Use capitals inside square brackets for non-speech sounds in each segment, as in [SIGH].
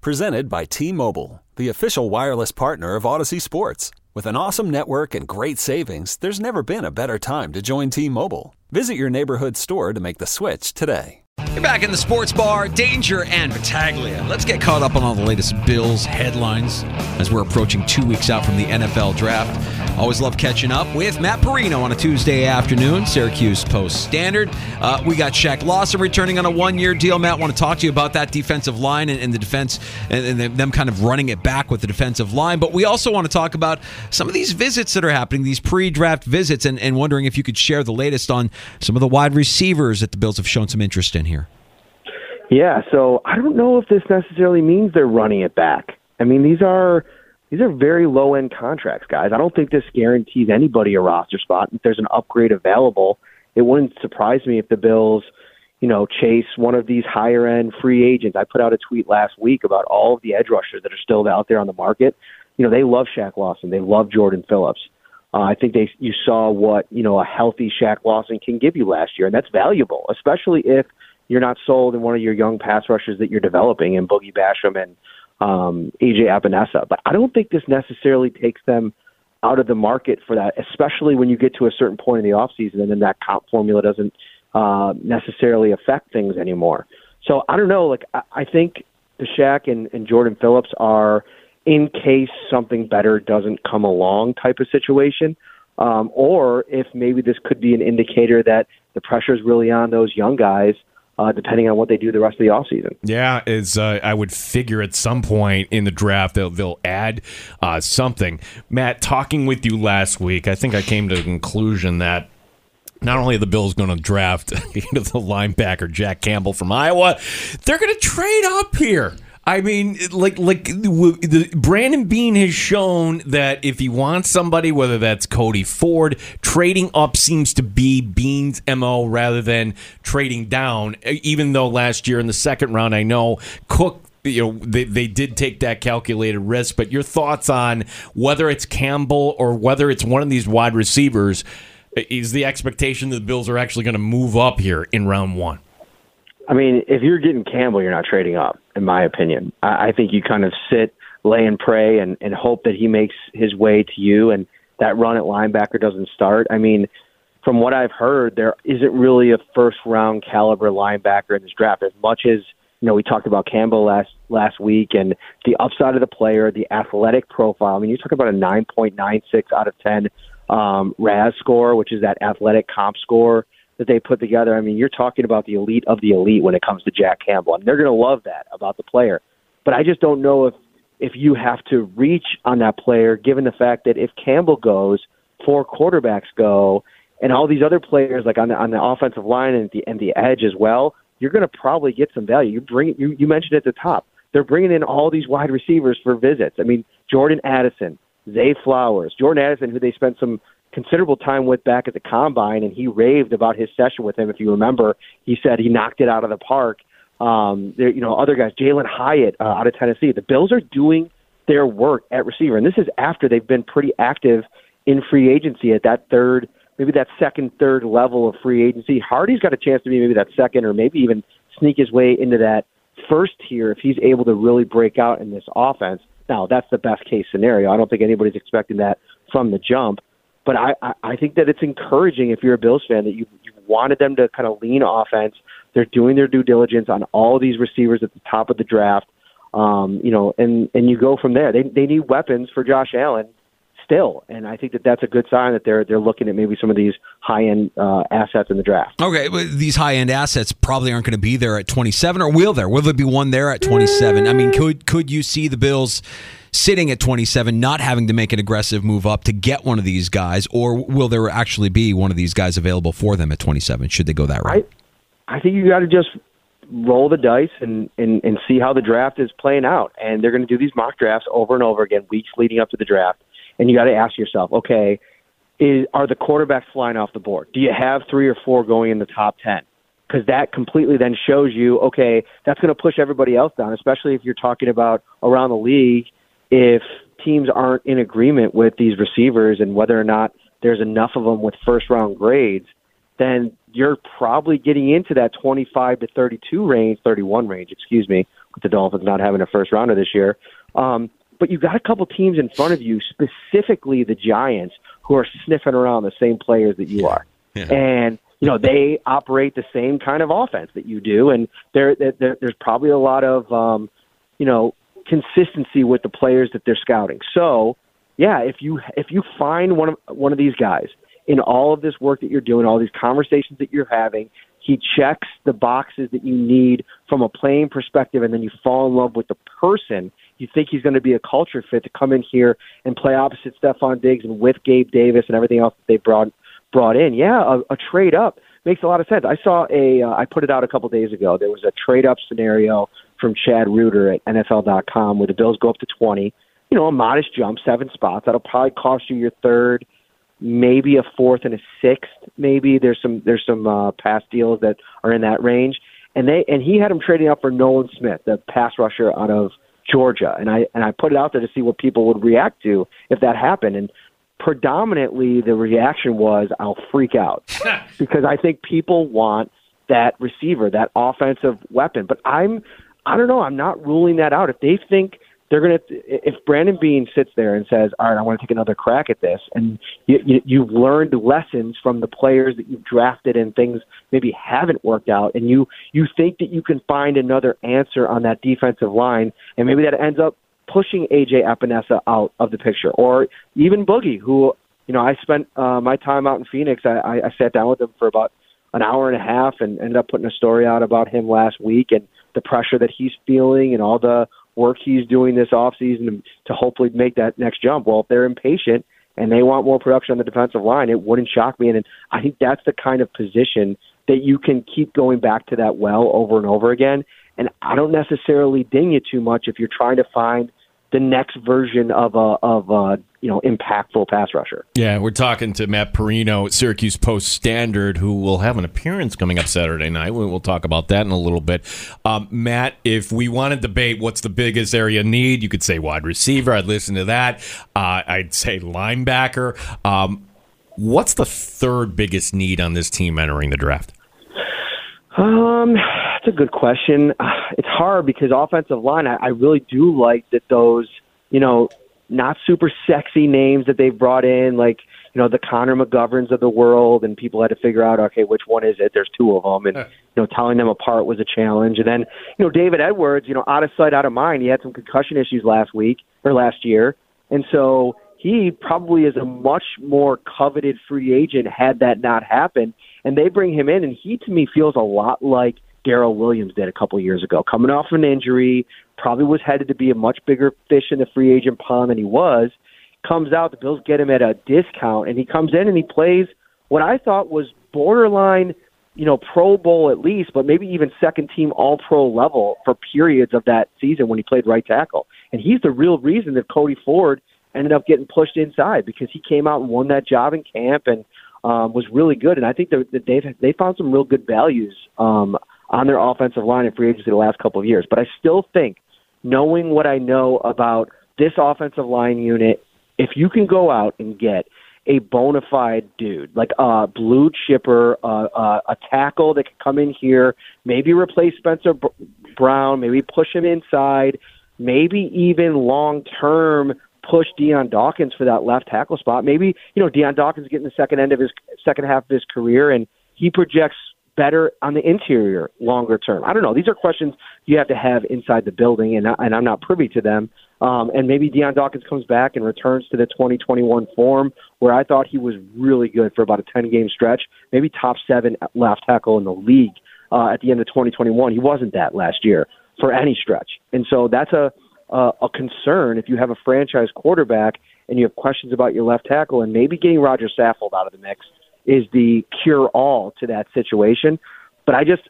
Presented by T Mobile, the official wireless partner of Audacy Sports. With an awesome network and great savings, there's never been a better time to join T Mobile. Visit your neighborhood store to make the switch today. You're back in the sports bar, Danger and Battaglia. Let's get caught up on all the latest Bills headlines as we're approaching two weeks out from the NFL draft. Always love catching up with Matt Parrino on a Tuesday afternoon, Syracuse Post Standard. Uh, we got Shaq Lawson returning on a one-year deal. Matt, want to talk to you about that defensive line and, and the defense and, and, them kind of running it back with the defensive line. But we also want to talk about some of these visits that are happening, these pre-draft visits, and, and wondering if you could share the latest on some of the wide receivers that the Bills have shown some interest in here. Yeah, so I don't know if this necessarily means they're running it back. I mean, these are these are very low end contracts, guys. I don't think this guarantees anybody a roster spot. If there's an upgrade available, it wouldn't surprise me if the Bills, you know, chase one of these higher end free agents. I put out a tweet last week about all of the edge rushers that are still out there on the market. You know, they love Shaq Lawson. They love Jordan Phillips. Uh, I think they you saw what you know a healthy Shaq Lawson can give you last year, and that's valuable, especially if you're not sold in one of your young pass rushers that you're developing in Boogie Basham and um, AJ Epenesa. But I don't think this necessarily takes them out of the market for that, especially when you get to a certain point in the offseason and then that comp formula doesn't uh, necessarily affect things anymore. So I don't know. Like I, I think the Shaq and, and Jordan Phillips are in case something better doesn't come along type of situation. Um, or if maybe this could be an indicator that the pressure is really on those young guys uh, depending on what they do the rest of the offseason. Yeah, is uh, I would figure at some point in the draft they'll, they'll add uh, something. Matt, talking with you last week, I think I came to the conclusion that not only are the Bills going to draft [LAUGHS] the linebacker Jack Campbell from Iowa, they're going to trade up here. I mean, like like the, Brandon Beane has shown that if he wants somebody, whether that's Cody Ford, trading up seems to be Beane's mo rather than trading down. Even though last year in the second round, I know Cook you know they, they did take that calculated risk but your thoughts on whether it's campbell or whether it's one of these wide receivers is the expectation that the bills are actually going to move up here in round one I mean, if you're getting Campbell, you're not trading up, in my opinion. I, I think you kind of sit, lay and pray, and, and hope that he makes his way to you, and that run at linebacker doesn't start. I mean, from what I've heard, there isn't really a first round caliber linebacker in this draft. As much as you know, we talked about Campbell last last week and the upside of the player, the athletic profile. I mean, you talk about a 9.96 out of 10 um, RAS score, which is that athletic comp score that they put together. I mean, you're talking about the elite of the elite when it comes to Jack Campbell, and they're going to love that about the player. But I just don't know if if you have to reach on that player, given the fact that if Campbell goes, four quarterbacks go, and all these other players like on the on the offensive line and the and the edge as well, you're going to probably get some value. You bring you you mentioned at the top, they're bringing in all these wide receivers for visits. I mean, Jordan Addison, Zay Flowers, Jordan Addison, who they spent some considerable time with back at the combine, and he raved about his session with him. If you remember, he said he knocked it out of the park. Um, there, you know, other guys, Jalin Hyatt uh, out of Tennessee. The Bills are doing their work at receiver, and this is after they've been pretty active in free agency at that third, maybe that second, third level of free agency. Harty's got a chance to be maybe that second, or maybe even sneak his way into that first tier if he's able to really break out in this offense. Now, that's the best case scenario. I don't think anybody's expecting that from the jump. But I, I, think that it's encouraging if you're a Bills fan that you, you wanted them to kind of lean offense. They're doing their due diligence on all these receivers at the top of the draft. Um, you know, and and you go from there. They they need weapons for Josh Allen still, and I think that that's a good sign that they're they're looking at maybe some of these high end uh, assets in the draft. Okay, but these high end assets probably aren't going to be there at 27, or will there? Will there be one there at 27? I mean, could could you see the Bills? sitting at 27, not having to make an aggressive move up to get one of these guys, or will there actually be one of these guys available for them at 27? Should they go that route? I, I think you got to just roll the dice and, and, and see how the draft is playing out. And they're going to do these mock drafts over and over again, weeks leading up to the draft. And you got to ask yourself, okay, is are the quarterbacks flying off the board? Do you have three or four going in the top ten? Because that completely then shows you, okay, that's going to push everybody else down, especially if you're talking about around the league. If teams aren't in agreement with these receivers and whether or not there's enough of them with first round grades, then you're probably getting into that 25 to 32 range, 31 range, excuse me, with the Dolphins not having a first rounder this year. Um, but you've got a couple teams in front of you, specifically the Giants, who are sniffing around the same players that you are. Yeah. And you know they operate the same kind of offense that you do, and there, there there's probably a lot of um, you know consistency with the players that they're scouting. So, yeah, if you if you find one of one of these guys in all of this work that you're doing, all these conversations that you're having, he checks the boxes that you need from a playing perspective, and then you fall in love with the person you think he's going to be a culture fit to come in here and play opposite Stefon Diggs and with Gabe Davis and everything else that they brought brought in. Yeah, a, a trade up makes a lot of sense. I saw a uh, I put it out a couple days ago. There was a trade up scenario from Chad Reuter at NFL.com where the Bills go up to 20. You know, a modest jump, seven spots. That'll probably cost you your third, maybe a fourth and a sixth. Maybe there's some there's some uh, pass deals that are in that range. And they and he had him trading up for Nolan Smith, the pass rusher out of Georgia, and I and I put it out there to see what people would react to if that happened, and predominantly the reaction was I'll freak out [LAUGHS] because I think people want that receiver, that offensive weapon. But I'm I don't know, I'm not ruling that out. If they think they're going to if Brandon Beane sits there and says, "All right, I want to take another crack at this," and you, you, you've learned lessons from the players that you've drafted and things maybe haven't worked out, and you you think that you can find another answer on that defensive line, and maybe that ends up pushing AJ Epenesa out of the picture, or even Boogie, who you know I spent uh, my time out in Phoenix. I, I, I sat down with him for about an hour and a half and ended up putting a story out about him last week and the pressure that he's feeling and all the work he's doing this offseason to hopefully make that next jump. Well, if they're impatient and they want more production on the defensive line, it wouldn't shock me. And I think that's the kind of position that you can keep going back to that well over and over again. And I don't necessarily ding you too much if you're trying to find the next version of a of a you know impactful pass rusher. Yeah, we're talking to Matt Parrino, Syracuse Post Standard, who will have an appearance coming up Saturday night. We'll talk about that in a little bit. Um, Matt, if we want to debate what's the biggest area need, you could say wide receiver. I'd listen to that. Uh, I'd say linebacker. Um, what's the third biggest need on this team entering the draft? Um, a good question. [SIGHS] It's hard because offensive line, I, I really do like that those, you know, not super sexy names that they've brought in, like you know the Connor McGoverns of the world, and people had to figure out, okay, which one is it? There's two of them, and you know telling them apart was a challenge. And then you know David Edwards, you know out of sight, out of mind. He had some concussion issues last week or last year, and so he probably is a much more coveted free agent had that not happened. And they bring him in, and he to me feels a lot like Daryl Williams did a couple years ago, coming off an injury, probably was headed to be a much bigger fish in the free agent pond than he was. Comes out, the Bills get him at a discount, and he comes in and he plays what I thought was borderline, you know, Pro Bowl at least, but maybe even second team All Pro level for periods of that season when he played right tackle. And he's the real reason that Cody Ford ended up getting pushed inside because he came out and won that job in camp and um, was really good. And I think that they've they found some real good values um, on their offensive line in free agency the last couple of years. But I still think, knowing what I know about this offensive line unit, if you can go out and get a bona fide dude, like a blue chipper, uh, uh, a tackle that can come in here, maybe replace Spencer Brown, maybe push him inside, maybe even long term push Dion Dawkins for that left tackle spot. Maybe you know Dion Dawkins getting the second end of his second half of his career, and he projects better on the interior longer term? I don't know. These are questions you have to have inside the building, and, I, and I'm not privy to them. Um, and maybe Dion Dawkins comes back and returns to the 2021 form where I thought he was really good for about a 10 game stretch, maybe top seven left tackle in the league uh, at the end of 2021. He wasn't that last year for any stretch. And so that's a, a, a concern if you have a franchise quarterback and you have questions about your left tackle and maybe getting Rodger Saffold out of the mix is the cure all to that situation. But I just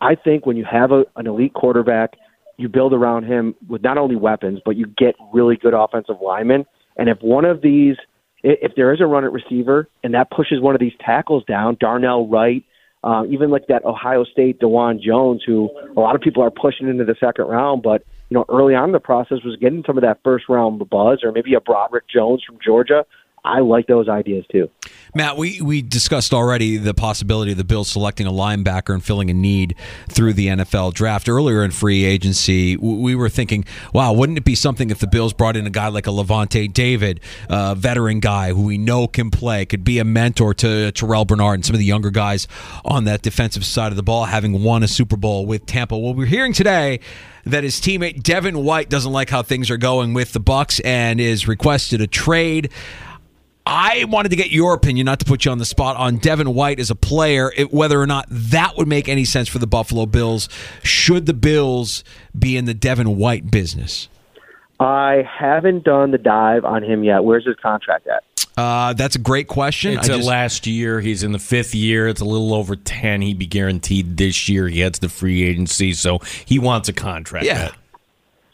I think when you have a, an elite quarterback, you build around him with not only weapons, but you get really good offensive linemen. And if one of these, if there is a run at receiver and that pushes one of these tackles down, Darnell Wright, uh, even like that Ohio State Dawand Jones, who a lot of people are pushing into the second round, but you know early on in the process was getting some of that first round buzz, or maybe a Broderick Jones from Georgia. I like those ideas too. Matt, we, we discussed already the possibility of the Bills selecting a linebacker and filling a need through the NFL draft. Earlier in free agency, we were thinking, wow, wouldn't it be something if the Bills brought in a guy like a Lavonte David, a veteran guy who we know can play, could be a mentor to Terrel Bernard and some of the younger guys on that defensive side of the ball, having won a Super Bowl with Tampa? Well, we're hearing today that his teammate Devin White doesn't like how things are going with the Bucs and is requested a trade. I wanted to get your opinion, not to put you on the spot, on Devin White as a player, it, whether or not that would make any sense for the Buffalo Bills. Should the Bills be in the Devin White business? I haven't done the dive on him yet. Where's his contract at? Uh, that's a great question. It's I a just, last year. He's in the fifth year. It's a little over ten. He'd be guaranteed this year. He heads the free agency, so he wants a contract. Yeah.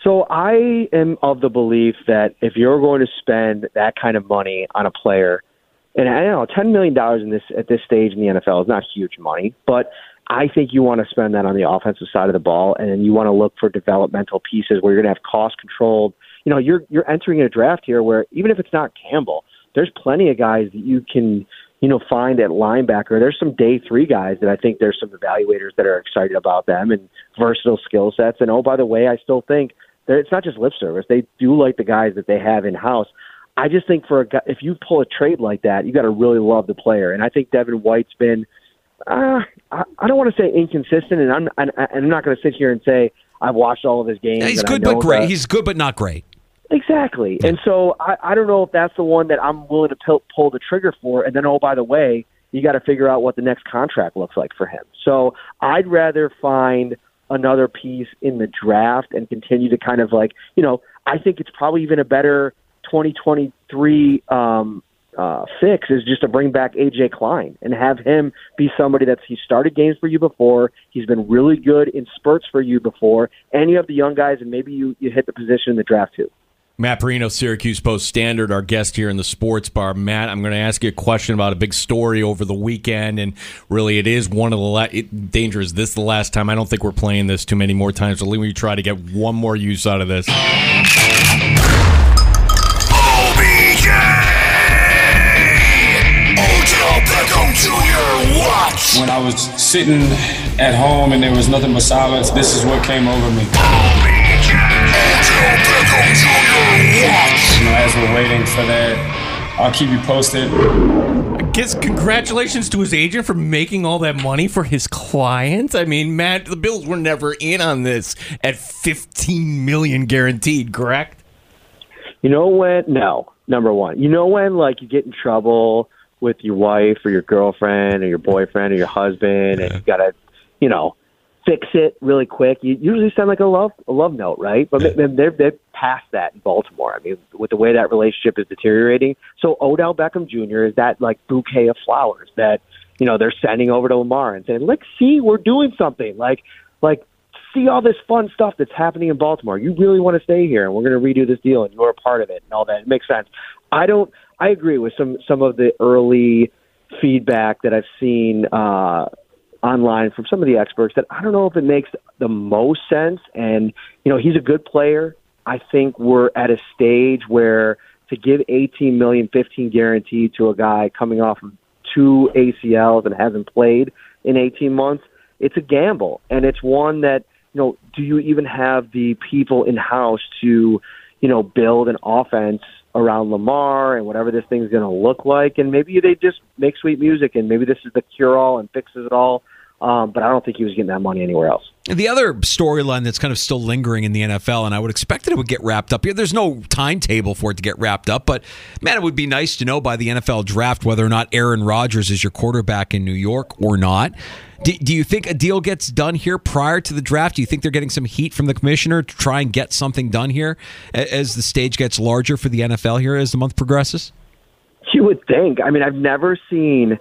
So I am of the belief that if you're going to spend that kind of money on a player, and I know, ten million dollars in this at this stage in the NFL is not huge money, but I think you want to spend that on the offensive side of the ball, and you want to look for developmental pieces where you're going to have cost controlled. You know, you're you're entering a draft here where even if it's not Campbell, there's plenty of guys that you can you know find at linebacker. There's some day three guys that I think there's some evaluators that are excited about them and versatile skill sets. And oh, by the way, I still think it's not just lip service. They do like the guys that they have in house. I just think for a guy, if you pull a trade like that, you got to really love the player. And I think Devin White's been, uh, I, I don't want to say inconsistent, and I'm, and I'm not going to sit here and say I've watched all of his games. Yeah, he's good but great. That, he's good but not great. Exactly. And so I, I don't know if that's the one that I'm willing to pull, pull the trigger for. And then, oh, by the way, you got to figure out what the next contract looks like for him. So I'd rather find – another piece in the draft and continue to kind of like, you know, I think it's probably even a better 2023 um, uh, fix is just to bring back AJ Klein and have him be somebody that's he started games for you before. He's been really good in spurts for you before, and you have the young guys, and maybe you you hit the position in the draft too. Matt Parrino, Syracuse Post Standard, our guest here in the sports bar. Matt, I'm going to ask you a question about a big story over the weekend, and really, it is one of the la- it, danger. Is this the last time? I don't think we're playing this too many more times. So let me try to get one more use out of this. OBJ! Odell Beckham Jr. Watch. When I was sitting at home and there was nothing but silence, this is what came over me. OBJ! Odell Beckham Jr. You know, as we're waiting for that, I'll keep you posted. I guess congratulations to his agent for making all that money for his client. I mean, Matt, the Bills were never in on this at 15 million guaranteed, correct? You know when? No, number one. You know when, like, you get in trouble with your wife or your girlfriend or your boyfriend or your husband, and you gotta, you know, fix it really quick. You usually send like a love a love note, right? But they're they're past that in Baltimore. I mean, with the way that relationship is deteriorating. So Odell Beckham Jr. is that like bouquet of flowers that you know they're sending over to Lamar and saying, "Look, see, we're doing something." Like like see all this fun stuff that's happening in Baltimore. You really want to stay here, and we're going to redo this deal, and you're a part of it, and all that. It makes sense. I don't. I agree with some some of the early feedback that I've seen. uh online from some of the experts that I don't know if it makes the most sense. And, you know, he's a good player. I think we're at a stage where to give 18 million, 15 guaranteed to a guy coming off of two ACLs and hasn't played in 18 months, it's a gamble. And it's one that, you know, do you even have the people in house to, you know, build an offense around Lamar and whatever this thing's going to look like. And maybe they just make sweet music and maybe this is the cure all and fixes it all. Um, but I don't think he was getting that money anywhere else. The other storyline that's kind of still lingering in the NFL, and I would expect that it would get wrapped up here. There's no timetable for it to get wrapped up, but man, it would be nice to know by the NFL draft whether or not Aaron Rodgers is your quarterback in New York or not. Do, do, you think a deal gets done here prior to the draft? Do you think they're getting some heat from the commissioner to try and get something done here as the stage gets larger for the NFL here as the month progresses? You would think. I mean, I've never seen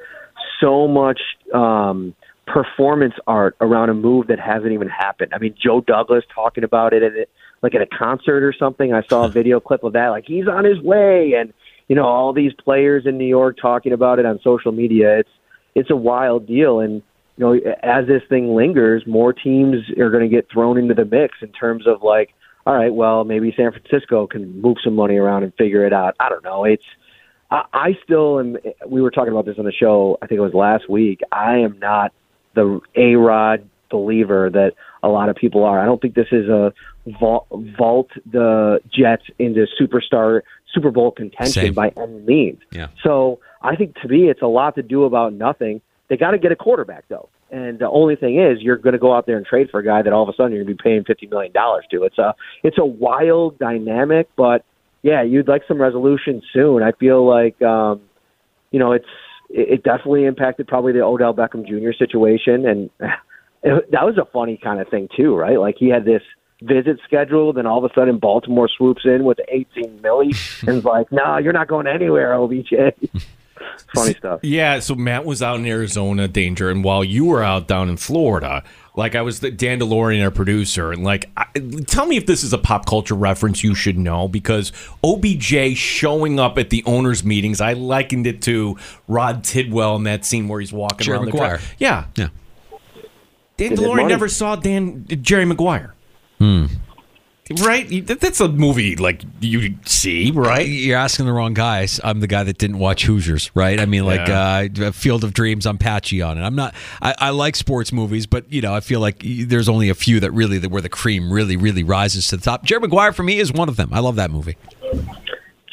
so much um, performance art around a move that hasn't even happened. I mean, Joe Douglas talking about it at it like at a concert or something. I saw a [LAUGHS] video clip of that, like he's on his way, and you know all these players in New York talking about it on social media. It's it's a wild deal, and you know as this thing lingers, more teams are going to get thrown into the mix in terms of like, all right, well maybe San Francisco can move some money around and figure it out. I don't know. It's I, I still am. We were talking about this on the show. I think it was last week. I am not the A Rod believer that a lot of people are. I don't think this is a vault, vault the Jets into superstar Super Bowl contention Same. by any means. Yeah. So I think to me, it's a lot to do about nothing. They got to get a quarterback though, and the only thing is, you're going to go out there and trade for a guy that all of a sudden you're going to be paying fifty million dollars to. It's a it's a wild dynamic, but yeah, you'd like some resolution soon. I feel like um, you know it's it it definitely impacted probably the Odell Beckham Jr. situation, and [LAUGHS] it, that was a funny kind of thing too, right? Like he had this visit scheduled, Then all of a sudden Baltimore swoops in with 18 milli and is like, "No, you're not going anywhere, OBJ." [LAUGHS] funny stuff. Yeah, so Matt was out in Arizona, danger, and while you were out down in Florida, like I was the Dan DeLorean, our producer, and like, I, tell me if this is a pop culture reference you should know because OBJ showing up at the owners' meetings, I likened it to Rod Tidwell in that scene where he's walking Jerry around Maguire. the track. Yeah, Yeah. Dan DeLorean never saw Dan Jerry Maguire. Hmm. Right, that's a movie like you see, right? You're asking the wrong guys. I'm the guy that didn't watch Hoosiers, right? I mean, like uh, Field of Dreams. I'm patchy on it. I'm not. I, I like sports movies, but you know, I feel like there's only a few that really where the cream really, really rises to the top. Jerry Maguire for me is one of them. I love that movie.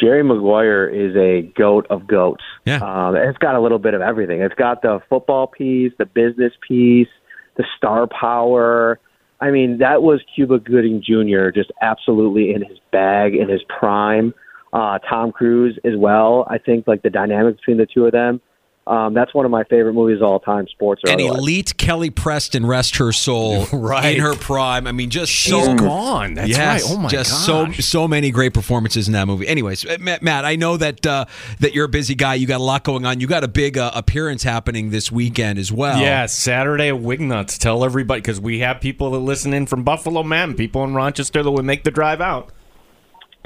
Jerry Maguire is a goat of goats. Yeah. Um, it's got a little bit of everything. It's got the football piece, the business piece, the star power. I mean, that was Cuba Gooding Jr. just absolutely in his bag, in his prime. Uh, Tom Cruise as well. I think like the dynamic between the two of them. Um, that's one of my favorite movies of all time, sports or And otherwise. elite Kelly Preston, rest her soul, [LAUGHS] Right. in her prime. I mean, just She's so gone. That's yes, right. Oh my god. just gosh. so so many great performances in that movie. Anyways, uh, Matt, Matt I know that uh, that you're a busy guy. You got a lot going on. You got a big uh, appearance happening this weekend as well. Yeah, Saturday at Wingnuts. Tell everybody because we have people that listen in from Buffalo, man, people in Rochester that would make the drive out.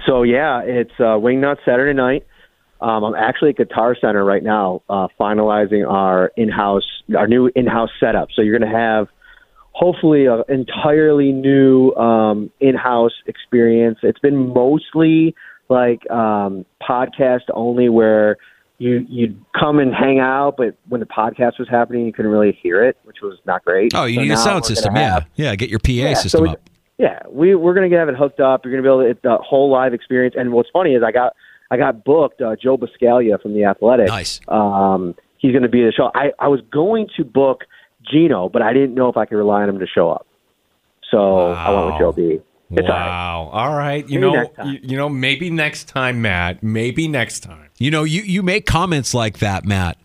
So yeah, it's uh, Wingnut Saturday night. Um, I'm actually at Guitar Center right now, uh, finalizing our in-house, our new in-house setup. So you're going to have hopefully an entirely new um, in-house experience. It's been mostly like um, podcast only, where you you'd come and hang out, but when the podcast was happening, you couldn't really hear it, which was not great. Oh, you So need a sound system. have- Yeah, yeah. Get your PA yeah, system so up. Yeah, we we're gonna have it hooked up. You're gonna be able to the whole live experience. And what's funny is I got I got booked. Uh, Joe Buscaglia from the Athletic. Nice. Um, he's gonna be at the show. I I was going to book Gino, but I didn't know if I could rely on him to show up. So I went with Joe B. It's all right. wow. All right. You Maybe know, next time. you, you know, maybe next time, Matt. Maybe next time. You know, you you make comments like that, Matt.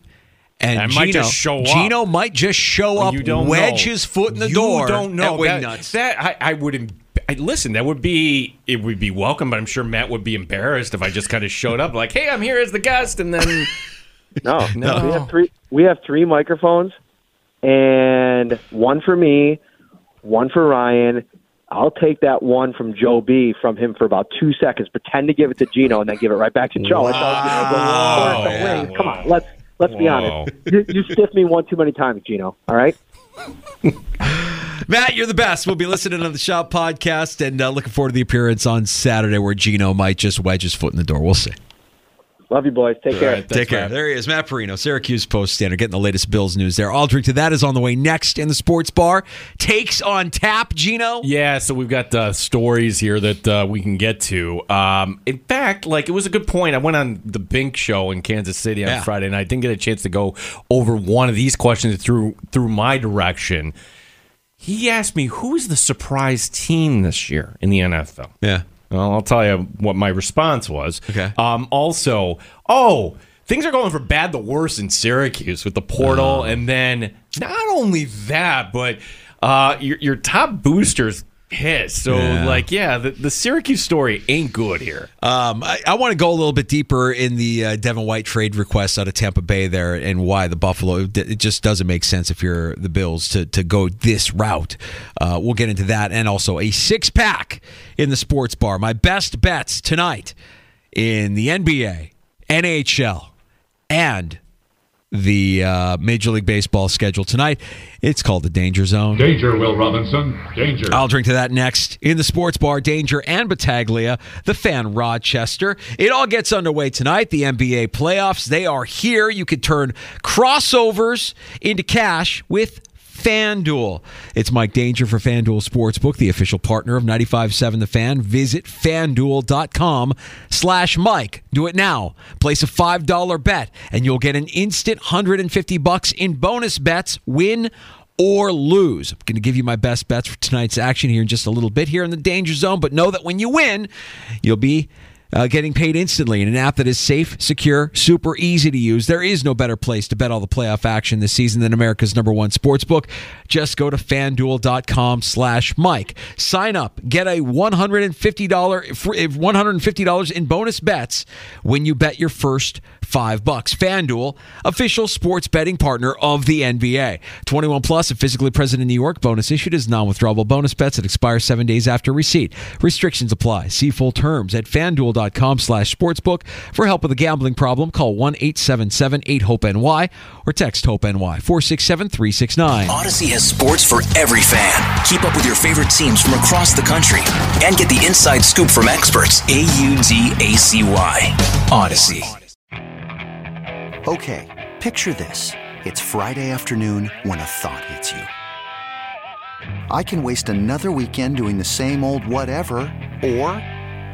And I Gino, might just show up. Gino might just show up, you don't wedge know. his foot in the you door. You don't know at that, Wingnuts. that I, I wouldn't. I, listen, that would be it. Would be welcome, but I'm sure Matt would be embarrassed if I just kind of showed up like, "Hey, I'm here as the guest," and then [LAUGHS] No, No. We have three. We have three microphones, and one for me, one for Ryan. I'll take that one from Joe B from him for about two seconds. Pretend to give it to Gino, and then give it right back to Joe. It's all, you know, Wow. Yeah. wings?" Come on, let's let's be honest. You, you stiffed me one too many times, Gino. All right. [LAUGHS] Matt, you're the best. We'll be listening on the Shop podcast and uh, looking forward to the appearance on Saturday where Gino might just wedge his foot in the door. We'll see. Love you, boys. Take care. right, Take care. Matt. There he is, Matt Parrino, Syracuse Post Standard, getting the latest Bills news there. Aldrich to that is on the way next in the sports bar. Takes on tap, Gino. Yeah, so we've got uh, stories here that uh, we can get to. Um, in fact, like it was a good point. I went on the Bink show in Kansas City on Yeah. Friday, and I didn't get a chance to go over one of these questions through through my direction. He asked me who is the surprise team this year in the NFL. Yeah. Well, I'll tell you what my response was. Okay. Um, also, oh, things are going from bad to worse in Syracuse with the portal, Oh. and then not only that, but uh, your, your top boosters pissed. So, Yeah. like, yeah, the, the Syracuse story ain't good here. Um, I, I want to go a little bit deeper in the uh, Devin White trade request out of Tampa Bay there, and why the Buffalo. It just doesn't make sense if you're the Bills to to go this route. Uh, we'll get into that, and also a six pack in the sports bar. My best bets tonight in the NBA, NHL, and the uh, Major League Baseball schedule tonight. It's called the Danger Zone. Danger, Will Robinson. Danger. I'll drink to that next. In the sports bar, Danger and Battaglia, the fan Rochester. It all gets underway tonight. The NBA playoffs, they are here. You could turn crossovers into cash with FanDuel. It's Mike Danger for FanDuel Sportsbook, the official partner of 95.7 The Fan. Visit FanDuel.com slash Mike. Do it now. Place a $5 bet, and you'll get an instant 150 bucks in bonus bets, win or lose. I'm going to give you my best bets for tonight's action here in just a little bit here in the Danger Zone, but know that when you win, you'll be uh, getting paid instantly in an app that is safe, secure, super easy to use. There is no better place to bet all the playoff action this season than America's number one sports book. Just go to fanduel.com slash Mike. Sign up, get a $150, $150 in bonus bets when you bet your first five bucks. FanDuel, official sports betting partner of the NBA. 21 plus and physically present in New York. Bonus issued is non-withdrawable bonus bets that expire seven days after receipt. Restrictions apply. See full terms at fanduel.com slash sportsbook. For help with a gambling problem, call 1-877-8-HOPE-NY or text HOPE-NY 467-369. Audacy has sports for every fan. Keep up with your favorite teams from across the country and get the inside scoop from experts. A U D A C Y. Audacy. Okay, picture this. It's Friday afternoon when a thought hits you. I can waste another weekend doing the same old whatever, or